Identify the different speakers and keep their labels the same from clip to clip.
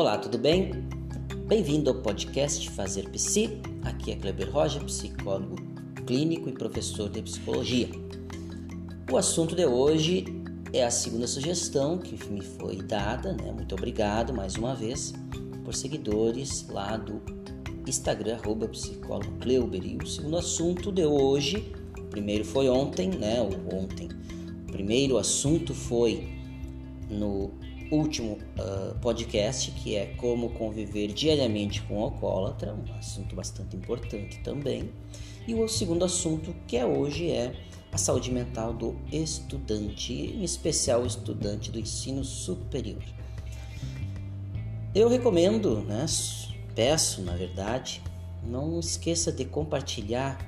Speaker 1: Olá, tudo bem? Bem-vindo ao podcast Fazer Psi. Aqui é Kleber Roger, psicólogo clínico e professor de psicologia. O assunto de hoje é a segunda sugestão que me foi dada, né? Muito obrigado mais uma vez por seguidores lá do Instagram, arroba psicólogo Kleuber. E o segundo assunto de hoje, o primeiro foi ontem, né? O ontem. O primeiro assunto foi no último uh, podcast, que é como conviver diariamente com o alcoólatra, um assunto bastante importante também. E o segundo assunto, que é hoje, é a saúde mental do estudante, em especial o estudante do ensino superior. Eu recomendo, né, peço na verdade, não esqueça de compartilhar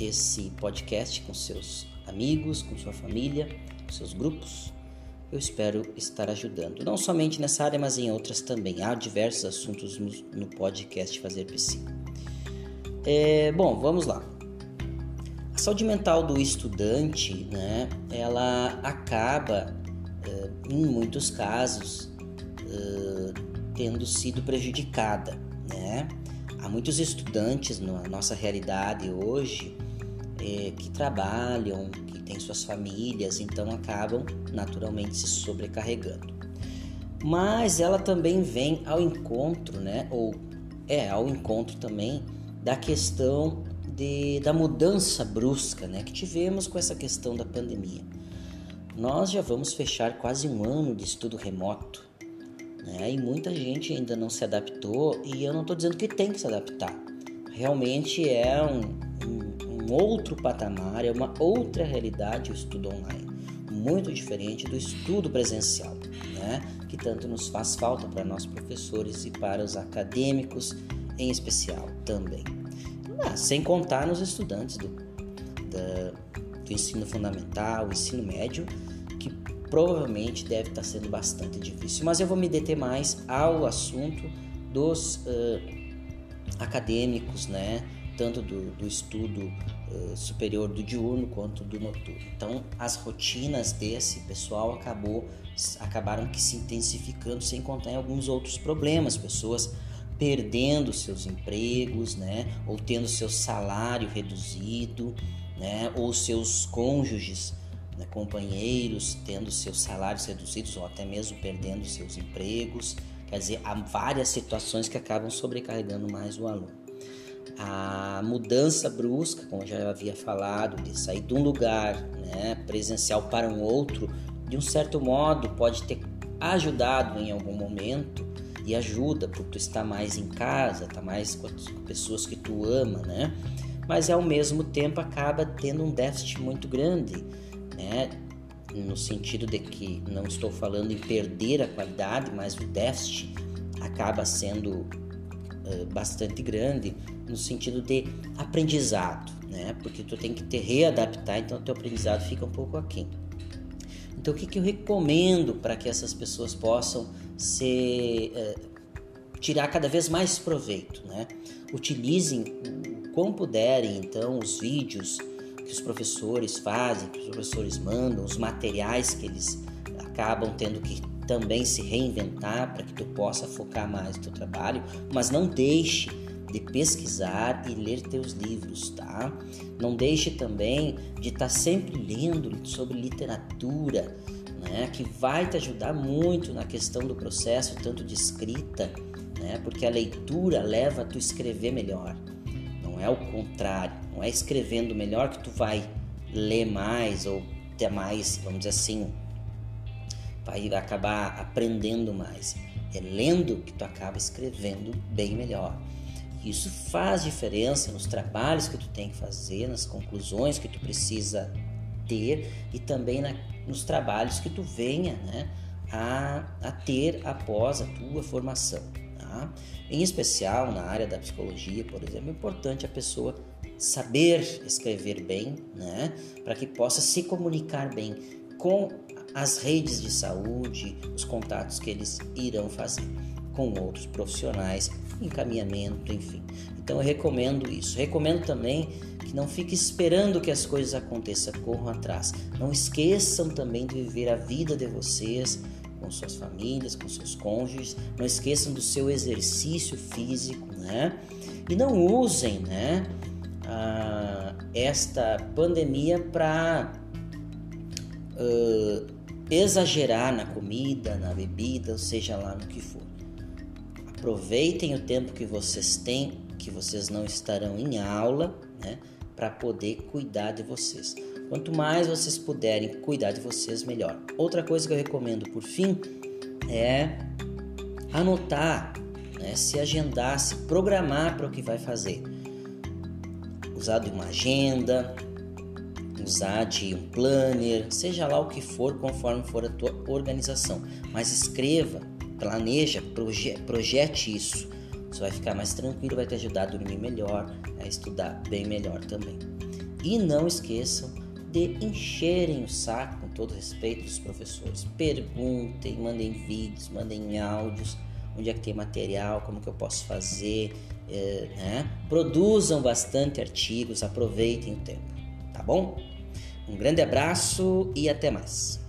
Speaker 1: esse podcast com seus amigos, com sua família, com seus grupos eu espero estar ajudando. Não somente nessa área, mas em outras também. Há diversos assuntos no, no podcast Fazer Psi. É, bom, vamos lá. A saúde mental do estudante, né, ela acaba, é, em muitos casos, é, tendo sido prejudicada, né? Há muitos estudantes na nossa realidade hoje é, que trabalham, têm suas famílias, então acabam naturalmente se sobrecarregando. Mas ela também vem ao encontro, né? Ou é ao encontro também da questão de, da mudança brusca, né? Que tivemos com essa questão da pandemia. Nós já vamos fechar quase um ano de estudo remoto, né? E muita gente ainda não se adaptou e eu não estou dizendo que tem que se adaptar. Realmente é um, um um outro patamar, é uma outra realidade o estudo online, muito diferente do estudo presencial, né? que tanto nos faz falta para nós professores e para os acadêmicos em especial também. Sem contar nos estudantes do, da, do ensino fundamental, ensino médio, que provavelmente deve estar sendo bastante difícil. Mas eu vou me deter mais ao assunto dos uh, acadêmicos, né? Tanto do, do estudo uh, superior do diurno quanto do noturno. Então, as rotinas desse pessoal acabou, acabaram que se intensificando, sem contar em alguns outros problemas, pessoas perdendo seus empregos, né, ou tendo seu salário reduzido, né, ou seus cônjuges, né, companheiros tendo seus salários reduzidos ou até mesmo perdendo seus empregos. Quer dizer, há várias situações que acabam sobrecarregando mais o aluno a mudança brusca, como já havia falado, de sair de um lugar né, presencial para um outro, de um certo modo pode ter ajudado em algum momento e ajuda porque tu está mais em casa, está mais com as pessoas que tu ama, né? Mas ao mesmo tempo acaba tendo um déficit muito grande, né? No sentido de que não estou falando em perder a qualidade, mas o déficit acaba sendo bastante grande no sentido de aprendizado, né? Porque tu tem que te readaptar, então teu aprendizado fica um pouco aquém. Então o que, que eu recomendo para que essas pessoas possam ser, eh, tirar cada vez mais proveito, né? Utilizem o quão puderem, então, os vídeos que os professores fazem, que os professores mandam, os materiais que eles acabam tendo que também se reinventar para que tu possa focar mais no teu trabalho, mas não deixe de pesquisar e ler teus livros, tá? Não deixe também de estar tá sempre lendo sobre literatura, né? Que vai te ajudar muito na questão do processo tanto de escrita, né? Porque a leitura leva a tu escrever melhor. Não é o contrário, não é escrevendo melhor que tu vai ler mais ou ter mais, vamos dizer assim, vai acabar aprendendo mais. É lendo que tu acaba escrevendo bem melhor. Isso faz diferença nos trabalhos que tu tem que fazer, nas conclusões que tu precisa ter e também na, nos trabalhos que tu venha né, a, a ter após a tua formação. Tá? Em especial na área da psicologia, por exemplo, é importante a pessoa saber escrever bem, né, para que possa se comunicar bem com as redes de saúde, os contatos que eles irão fazer com outros profissionais, encaminhamento, enfim. Então eu recomendo isso. Recomendo também que não fique esperando que as coisas aconteçam, corram atrás. Não esqueçam também de viver a vida de vocês com suas famílias, com seus cônjuges. Não esqueçam do seu exercício físico, né? E não usem, né? Uh, esta pandemia para uh, exagerar na comida, na bebida, seja lá no que for. Aproveitem o tempo que vocês têm, que vocês não estarão em aula, né, para poder cuidar de vocês. Quanto mais vocês puderem cuidar de vocês, melhor. Outra coisa que eu recomendo por fim é anotar, né, se agendar, se programar para o que vai fazer. Usar de uma agenda, usar de um planner, seja lá o que for, conforme for a tua organização. Mas escreva, planeja, proje projete isso. Você vai ficar mais tranquilo, vai te ajudar a dormir melhor, a estudar bem melhor também. E não esqueçam de encherem o saco, com todo respeito dos professores. Perguntem, mandem vídeos, mandem áudios, onde é que tem material, como que eu posso fazer, é, né? Produzam bastante artigos, aproveitem o tempo, tá bom? Um grande abraço e até mais.